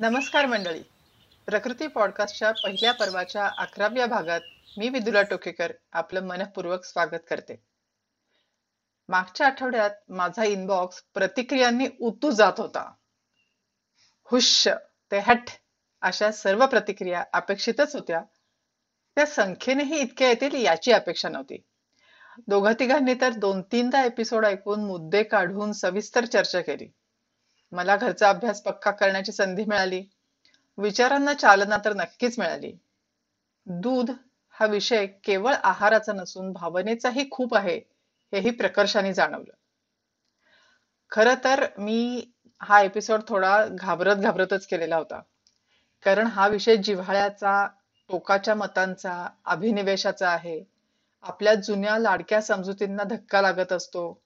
नमस्कार मंडळी. प्रकृती पॉडकास्टच्या पहिल्या पर्वाच्या अकराव्या भागात मी विदुला टोकेकर आपलं मनपूर्वक स्वागत करते. मागच्या आठवड्यात माझा इनबॉक्स प्रतिक्रियांनी उतू जात होता. हुश ते हट अशा सर्व प्रतिक्रिया अपेक्षितच होत्या. त्या संख्येनेही इतक्या येतील याची अपेक्षा नव्हती. दोघा तिघांनी तर दोन तीनदा एपिसोड ऐकून मुद्दे काढून सविस्तर चर्चा केली. मला घरचा अभ्यास पक्का करण्याची संधी मिळाली. विचारांना चालना तर नक्कीच मिळाली. दूध हा विषय केवळ आहाराचा नसून भावनेचाही खूप आहे हेही प्रकर्षाने जाणवलं. खर तर मी हा एपिसोड थोडा घाबरत घाबरतच केलेला होता. कारण हा विषय जिव्हाळ्याचा टोकाच्या मतांचा अभिनिवेशाचा आहे. आपल्या जुन्या लाडक्या समजुतींना धक्का लागत असतो.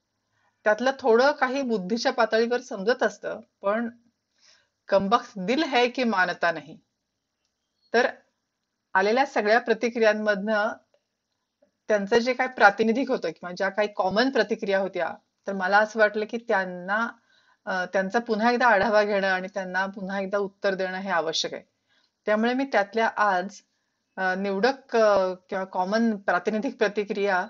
त्यातलं थोडं काही बुद्धीच्या पातळीवर समजत असतं पण कमबख्त दिल है की मानता नाही. तर आलेल्या सगळ्या प्रतिक्रियांमधनं त्यांचं जे काही प्रातिनिधिक होतं किंवा ज्या काही कॉमन प्रतिक्रिया होत्या तर मला असं वाटलं की त्यांना त्यांचा पुन्हा एकदा आढावा घेणं आणि त्यांना पुन्हा एकदा उत्तर देणं हे आवश्यक आहे. त्यामुळे मी त्यातल्या आज निवडक किंवा कॉमन प्रातिनिधिक प्रतिक्रिया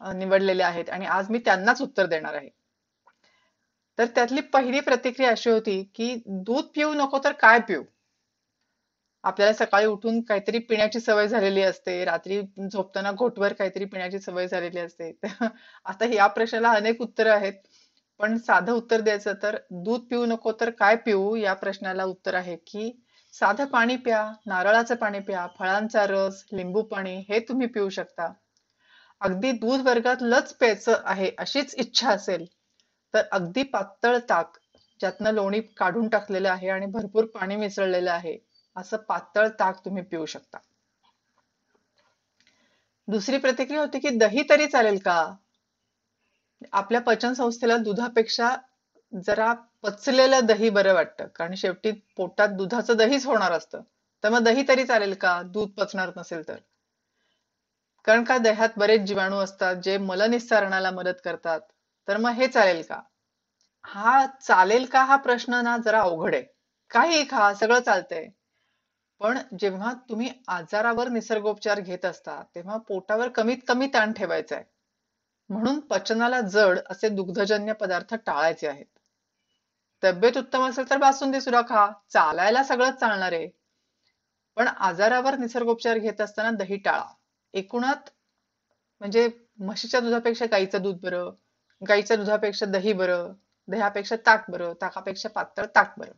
निवडलेल्या आहेत. आणि आज मी त्यांनाच उत्तर देणार आहे. तर त्यातली पहिली प्रतिक्रिया अशी होती की दूध पिऊ नको तर काय पिऊ? आपल्याला सकाळी उठून काहीतरी पिण्याची सवय झालेली असते. रात्री झोपताना घोटवर काहीतरी पिण्याची सवय झालेली असते. आता या प्रश्नाला अनेक उत्तर आहेत. पण साधं उत्तर द्यायचं तर दूध पिऊ नको तर काय पिऊ? या प्रश्नाला उत्तर आहे की साधं पाणी प्या नारळाचं पाणी प्या फळांचा रस लिंबू पाणी हे तुम्ही पिऊ शकता. अगदी दूध वर्गात लच प्यायचं आहे अशीच इच्छा असेल तर अगदी पातळ ताक ज्यातनं लोणी काढून टाकलेलं आहे आणि भरपूर पाणी मिसळलेलं आहे असं पातळ ताक तुम्ही पिऊ शकता. दुसरी प्रतिक्रिया होती की दही तरी चालेल का? आपल्या पचन संस्थेला दुधापेक्षा जरा पचलेलं दही बरं वाटतं कारण शेवटी पोटात दुधाचं दहीच होणार असतं. तर मग दही तरी चालेल का? दूध पचणार नसेल तर. कारण का देहात बरेच जीवाणू असतात जे मलनिस्सारणाला मदत करतात? तर मग हे चालेल का? हा चालेल का हा प्रश्न ना? जरा अवघड आहे. काही खा सगळं चालतंय. पण जेव्हा तुम्ही आजारावर निसर्गोपचार घेत असता तेव्हा पोटावर कमीत कमी ताण ठेवायचा आहे म्हणून पचनाला जड असे दुग्धजन्य पदार्थ टाळायचे आहेत. तब्येत उत्तम असेल तर बासुंदी सुद्धा खा. चालायला सगळंच चालणार आहे. पण आजारावर निसर्गोपचार घेत असताना दही टाळा. एकूणात म्हणजे म्हशीच्या दुधापेक्षा गाईचं दूध बरं गाईच्या दुधापेक्षा दही बरं दह्यापेक्षा ताक बरं ताकापेक्षा पातळ ताक बरं.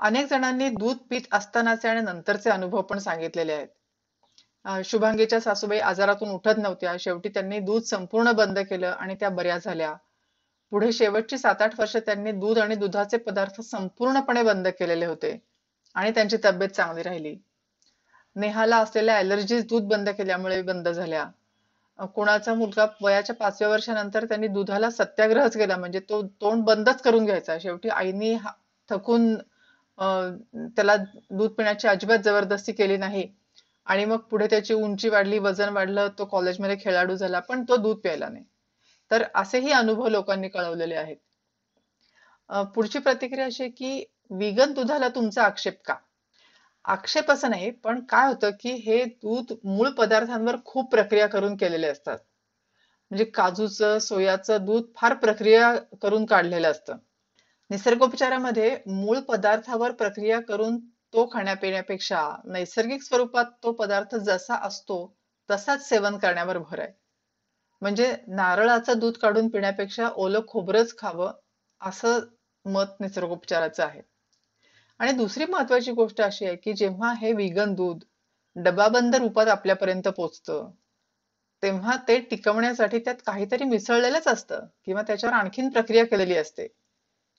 अनेक जणांनी दूध पित असतानाचे आणि नंतरचे अनुभव पण सांगितलेले आहेत. शुभांगीच्या सासूबाई आजारातून उठत नव्हत्या शेवटी त्यांनी दूध संपूर्ण बंद केलं आणि त्या बऱ्या झाल्या. पुढे शेवटची सात आठ वर्ष त्यांनी दूध आणि दुधाचे पदार्थ संपूर्णपणे बंद केलेले होते आणि त्यांची तब्येत चांगली राहिली. नेहाला असलेल्या अलर्जीज दूध बंद केल्यामुळे बंद झाल्या. कुणाचा मुलगा वयाच्या पाचव्या वर्षानंतर त्यांनी दुधाला सत्याग्रहच केला. म्हणजे तो तोंड बंदच करून घ्यायचा. शेवटी आईनी थकून त्याला दूध पिण्याची अजिबात जबरदस्ती केली नाही. आणि मग पुढे त्याची उंची वाढली वजन वाढलं तो कॉलेजमध्ये खेळाडू झाला पण तो दूध प्यायला नाही. तर असेही अनुभव लोकांनी कळवलेले आहेत. पुढची प्रतिक्रिया अशी की विगन दुधाला तुमचा आक्षेप का? आक्षेप असं नाही पण काय होतं की हे दूध मूळ पदार्थांवर खूप प्रक्रिया करून केलेले असतात. म्हणजे काजूचं सोयाचं दूध फार प्रक्रिया करून काढलेलं असतं. निसर्गोपचारामध्ये मूळ पदार्थावर प्रक्रिया करून तो खाण्यापिण्यापेक्षा नैसर्गिक स्वरूपात तो पदार्थ जसा असतो तसाच सेवन करण्यावर भर आहे. म्हणजे नारळाचं दूध काढून पिण्यापेक्षा ओलं खोबरंच खावं असं मत निसर्गोपचाराचं आहे. आणि दुसरी महत्वाची गोष्ट अशी आहे की जेव्हा हे विगन दूध डबाबंद रूपात आपल्यापर्यंत पोचतं तेव्हा ते टिकवण्यासाठी त्यात काहीतरी मिसळलेलंच असतं किंवा त्याच्यावर आणखीन प्रक्रिया केलेली असते.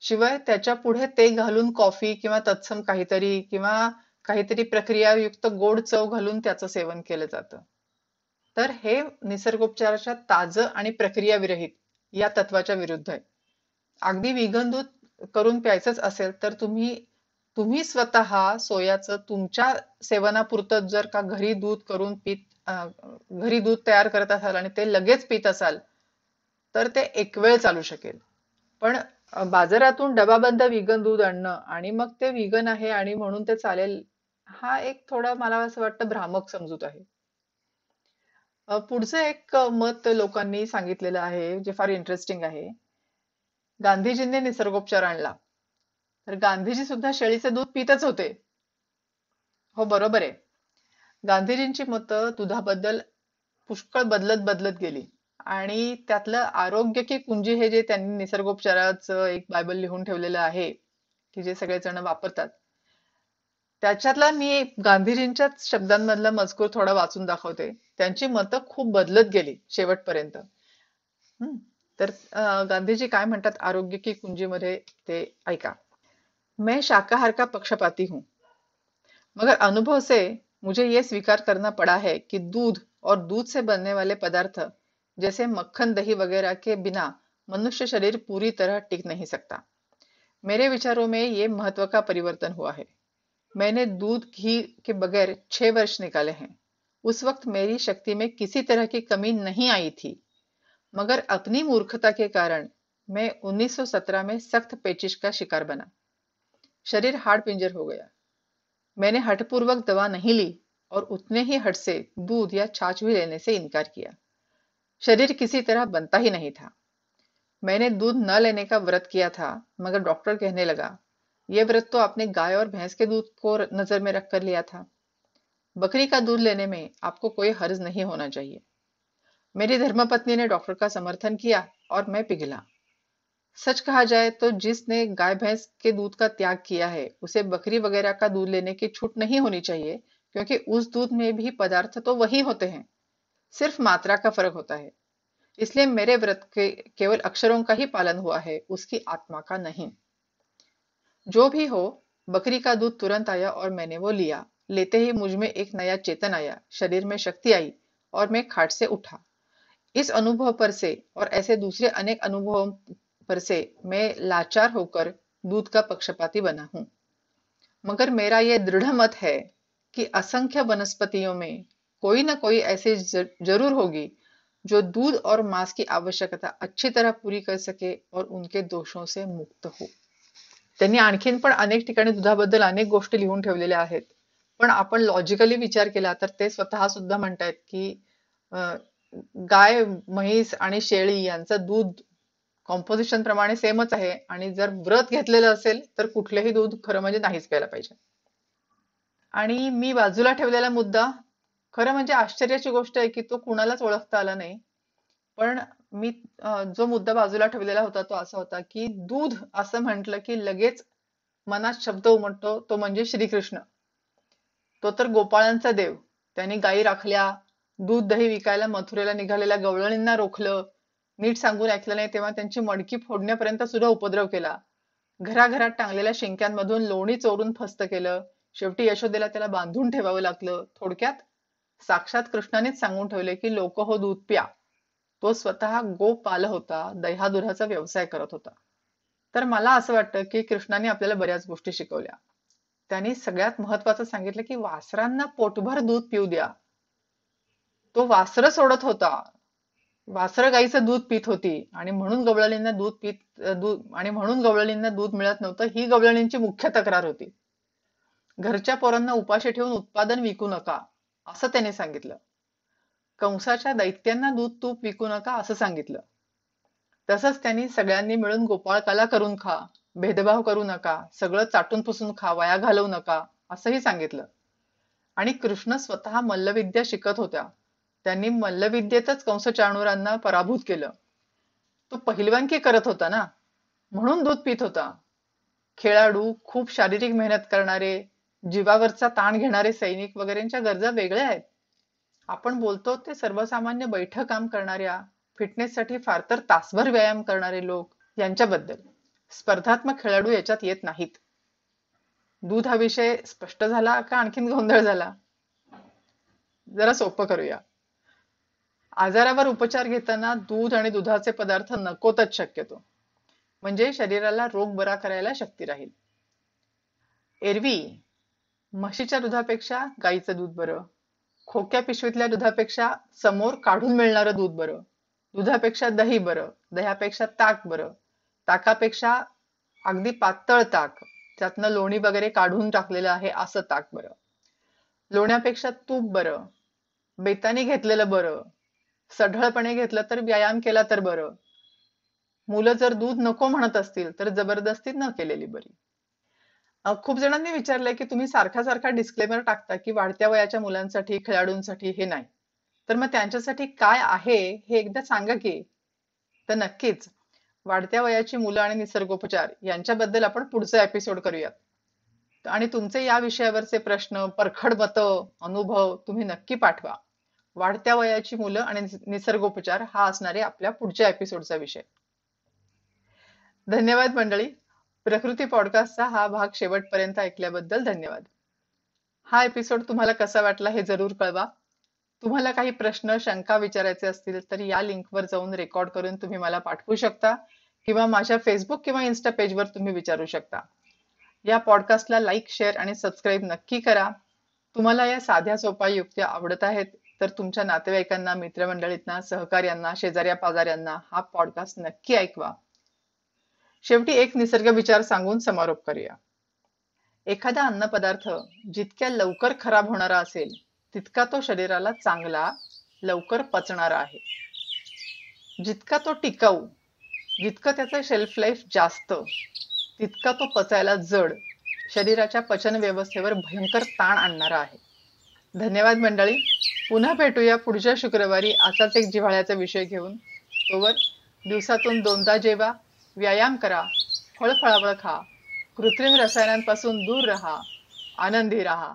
शिवाय त्याच्या पुढे ते घालून कॉफी किंवा तत्सम काहीतरी किंवा काहीतरी प्रक्रियायुक्त गोड चव घालून त्याचं सेवन केलं जातं. तर हे निसर्गोपचाराच्या ताज आणि प्रक्रिया विरहित या तत्वाच्या विरुद्ध आहे. अगदी विगन दूध करून प्यायचंच असेल तर तुम्ही तुम्ही स्वतः सोयाचं तुमच्या सेवनापुरतं जर का घरी दूध करून पित घरी दूध तयार करत असाल आणि ते लगेच पित असाल तर ते एक वेळ चालू शकेल. पण बाजारातून डबाबंद विगन दूध आणणं आणि मग ते विगन आहे आणि म्हणून ते चालेल हा एक थोडा मला असं वाटतं भ्रामक समजूत आहे. पुढचं एक मत लोकांनी सांगितलेलं आहे जे फार इंटरेस्टिंग आहे. गांधीजींनी निसर्गोपचार आणला. तर गांधीजी सुद्धा शेळीचे दूध पितच होते. हो बरोबर आहे. गांधीजींची मतं दुधाबद्दल पुष्कळ बदलत बदलत गेली. आणि त्यातलं आरोग्य की कुंजी हे जे त्यांनी निसर्गोपचाराचं एक बायबल लिहून ठेवलेलं आहे की जे सगळेजण वापरतात. त्याच्यातला मी गांधीजींच्याच शब्दांमधला मजकूर थोडा वाचून दाखवते. त्यांची मतं खूप बदलत गेली शेवटपर्यंत. तर गांधीजी काय म्हणतात? आरोग्य की कुंजीमध्ये ते ऐका. मैं शाकाहार का पक्षपाती हूँ। मगर अनुभव से मुझे यह स्वीकार करना पड़ा है कि दूध और दूध से बनने वाले पदार्थ, जैसे मक्खन, दही वगैरह के बिना मनुष्य शरीर पूरी तरह टिक नहीं सकता। मेरे विचारों में ये महत्व का परिवर्तन हुआ है। मैंने दूध, घी के बगैर छह वर्ष निकाले हैं। उस वक्त मेरी शक्ति में किसी तरह की कमी नहीं आई थी। मगर अपनी मूर्खता के कारण मैं 1917 में सख्त पेचिश का शिकार बना। शरीर हाड़ पिंजर हो गया। मैंने हठपूर्वक दवा नहीं ली और उतने ही हट से दूध या छाछ भी लेने से इनकार किया। शरीर किसी तरह बनता ही नहीं था। मैंने दूध न लेने का व्रत किया था, मगर डॉक्टर कहने लगा, यह व्रत तो आपने गाय और भैंस के दूध को नज़र में रखकर लिया था। बकरी का दूध लेने में आपको कोई हर्ज नहीं होना चाहिए। मेरी धर्मपत्नी ने डॉक्टर का समर्थन किया और मैं पिघला। सच कहा जाए तो जिसने गाय भैंस के दूध का त्याग किया है, उसे बकरी वगैरह का दूध लेने की छूट नहीं होनी चाहिए, क्योंकि उस दूध में भी पदार्थ तो वही होते हैं। सिर्फ़ मात्रा का फ़र्क होता है। इसलिए मेरे व्रत के केवल अक्षरों का ही पालन हुआ है, उसकी आत्मा का नहीं। जो भी हो, बकरी का दूध तुरंत आया और मैंने वो लिया। लेते ही मुझमें एक नया चेतन आया, शरीर में शक्ति आई और मैं खाट से उठा। इस अनुभव पर से और ऐसे दूसरे अनेक अनुभवों पर से मैं लाचार होकर दूध का पक्षपाती बना हूं। मगर मेरा यह दृढ़ मत है कि असंख्य वनस्पतियों में कोई ना कोई ऐसी जरूर होगी जो दूध और मांस की आवश्यकता अच्छी तरह पूरी कर सके और उनके दोषों से मुक्त हो। त्यांनी आणखीन पण अनेक ठिकाणी दुधाबद्दल अनेक गोष्टी लिहून ठेवलेल्या आहेत पण आपण लॉजिकली विचार केला तर ते स्वतः सुद्धा म्हणतायत की गाय म्हैस आणि शेळी यांचं दूध कॉम्पोजिशन प्रमाणे सेमच आहे. आणि जर व्रत घेतलेलं असेल तर कुठलेही दूध खरं म्हणजे नाहीच प्यायला पाहिजे. आणि मी बाजूला ठेवलेला मुद्दा खरं म्हणजे आश्चर्याची गोष्ट आहे की तो कुणालाच ओळखता आला नाही. पण मी जो मुद्दा बाजूला ठेवलेला होता तो असा होता की दूध असं म्हटलं की लगेच मनात शब्द उमटतो तो म्हणजे श्रीकृष्ण. तो तर गोपाळांचा देव. त्यांनी गायी राखल्या दूध दही विकायला मथुरेला निघालेल्या गवळणींना रोखलं नीट सांगून ऐकलं नाही तेव्हा त्यांची मडकी फोडण्यापर्यंत सुद्धा उपद्रव केला. घराघरात टांगलेल्या शिंक्यांमधून लोणी चोरून फस्त केलं. शेवटी यशोदेला त्याला बांधून ठेवावं लागलं. थोडक्यात साक्षात कृष्णानेच सांगून ठेवले की लोक हो दूध प्या. तो स्वतः गोपाल होता दह्यादुधाचा व्यवसाय करत होता. तर मला असं वाटतं की कृष्णाने आपल्याला बऱ्याच गोष्टी शिकवल्या. त्यांनी सगळ्यात महत्वाचं सांगितलं की वासरांना पोटभर दूध पिऊ द्या. तो वासर सोडत होता. वासर गाईचं दूध पित होती आणि म्हणून गवळणींना दूध पित दूध आणि म्हणून गवळणींना दूध मिळत नव्हतं ही गवळणींची मुख्य तक्रार होती. घरच्या पोरांना उपाशी ठेवून उत्पादन विकू नका असं त्याने सांगितलं. कंसाच्या दैत्यांना दूध तूप विकू नका असं सांगितलं. तसंच त्यांनी सगळ्यांनी मिळून गोपाळकाला करून खा भेदभाव करू नका सगळं चाटून पुसून खा वाया घालवू नका असंही सांगितलं. आणि कृष्ण स्वतः मल्लविद्या शिकत होत्या. त्यांनी मल्लविद्येतच कंस चाणूरांना पराभूत केलं. तो पहिलवानकी करत होता ना? म्हणून दूध पित होता. खेळाडू खूप शारीरिक मेहनत करणारे जीवावरचा ताण घेणारे सैनिक वगैरेच्या गरजा वेगळ्या आहेत. आपण बोलतो ते सर्वसामान्य बैठक काम करणाऱ्या फिटनेससाठी फार तर तासभर व्यायाम करणारे लोक यांच्याबद्दल. स्पर्धात्मक खेळाडू याच्यात येत नाहीत. दूध हा विषय स्पष्ट झाला का आणखीन गोंधळ झाला? जरा सोपं करूया. आजारावर उपचार घेताना दूध आणि दुधाचे पदार्थ नकोतच शक्यतो. म्हणजे शरीराला रोग बरा करायला शक्ती राहील. एरवी म्हशीच्या दुधापेक्षा गाईचं दूध बरं. खोक्या पिशवीतल्या दुधापेक्षा समोर काढून मिळणारं दूध बरं. दुधापेक्षा दही बरं. दह्यापेक्षा ताक बरं. ताकापेक्षा अगदी पातळ ताक. त्यातनं लोणी वगैरे काढून टाकलेलं आहे असं ताक बरं. लोण्यापेक्षा तूप बरं. बेतानी घेतलेलं बरं. सढळपणे घेतलं तर व्यायाम केला तर बरं. मुलं जर दूध नको म्हणत असतील तर जबरदस्ती न केलेली बरी. खूप जणांनी विचारलंय की तुम्ही सारखा सारखा डिस्क्लेमर टाकता की वाढत्या वयाच्या मुलांसाठी खेळाडूंसाठी हे नाही. तर मग त्यांच्यासाठी काय आहे हे एकदा सांगा की. तर नक्कीच वाढत्या वयाची मुलं आणि निसर्गोपचार यांच्याबद्दल आपण पुढचा एपिसोड करूयात. आणि तुमचे या विषयावरचे प्रश्न परखड मतं अनुभव तुम्ही नक्की पाठवा. वाढत्या वयाची मुलं आणि निसर्गोपचार हा असणारे आपल्या पुढच्या एपिसोडचा विषय. धन्यवाद मंडळी. प्रकृती पॉडकास्टचा हा भाग शेवटपर्यंत ऐकल्याबद्दल धन्यवाद. हा एपिसोड तुम्हाला कसा वाटला हे जरूर कळवा. तुम्हाला काही प्रश्न शंका विचारायचे असतील तर या लिंकवर जाऊन रेकॉर्ड करून तुम्ही मला पाठवू शकता किंवा माझ्या फेसबुक किंवा इन्स्टा पेजवर तुम्ही विचारू शकता. या पॉडकास्टला लाईक शेअर आणि सबस्क्राईब नक्की करा. तुम्हाला या साध्या सोपा युक्त्या आवडत आहेत तर तुमच्या नातेवाईकांना मित्रमंडळींना सहकार्यांना शेजाऱ्या पाजाऱ्यांना हा पॉडकास्ट नक्की ऐकवा. शेवटी एक निसर्ग विचार सांगून समारोप करूया. एखादा अन्नपदार्थ जितक्या लवकर खराब होणारा असेल तितका तो शरीराला चांगला लवकर पचणारा आहे. जितका तो टिकाऊ जितकं त्याचं शेल्फ लाईफ जास्त तितका तो पचायला जड शरीराच्या पचन व्यवस्थेवर भयंकर ताण आणणारा आहे. धन्यवाद मंडळी. पुन्हा भेटूया पुढच्या शुक्रवारी असाच एक जिव्हाळ्याचा विषय घेऊन. तोवर दिवसातून दोनदा जेवा व्यायाम करा फळफळावळ खा कृत्रिम रसायनांपासून दूर राहा आनंदी राहा.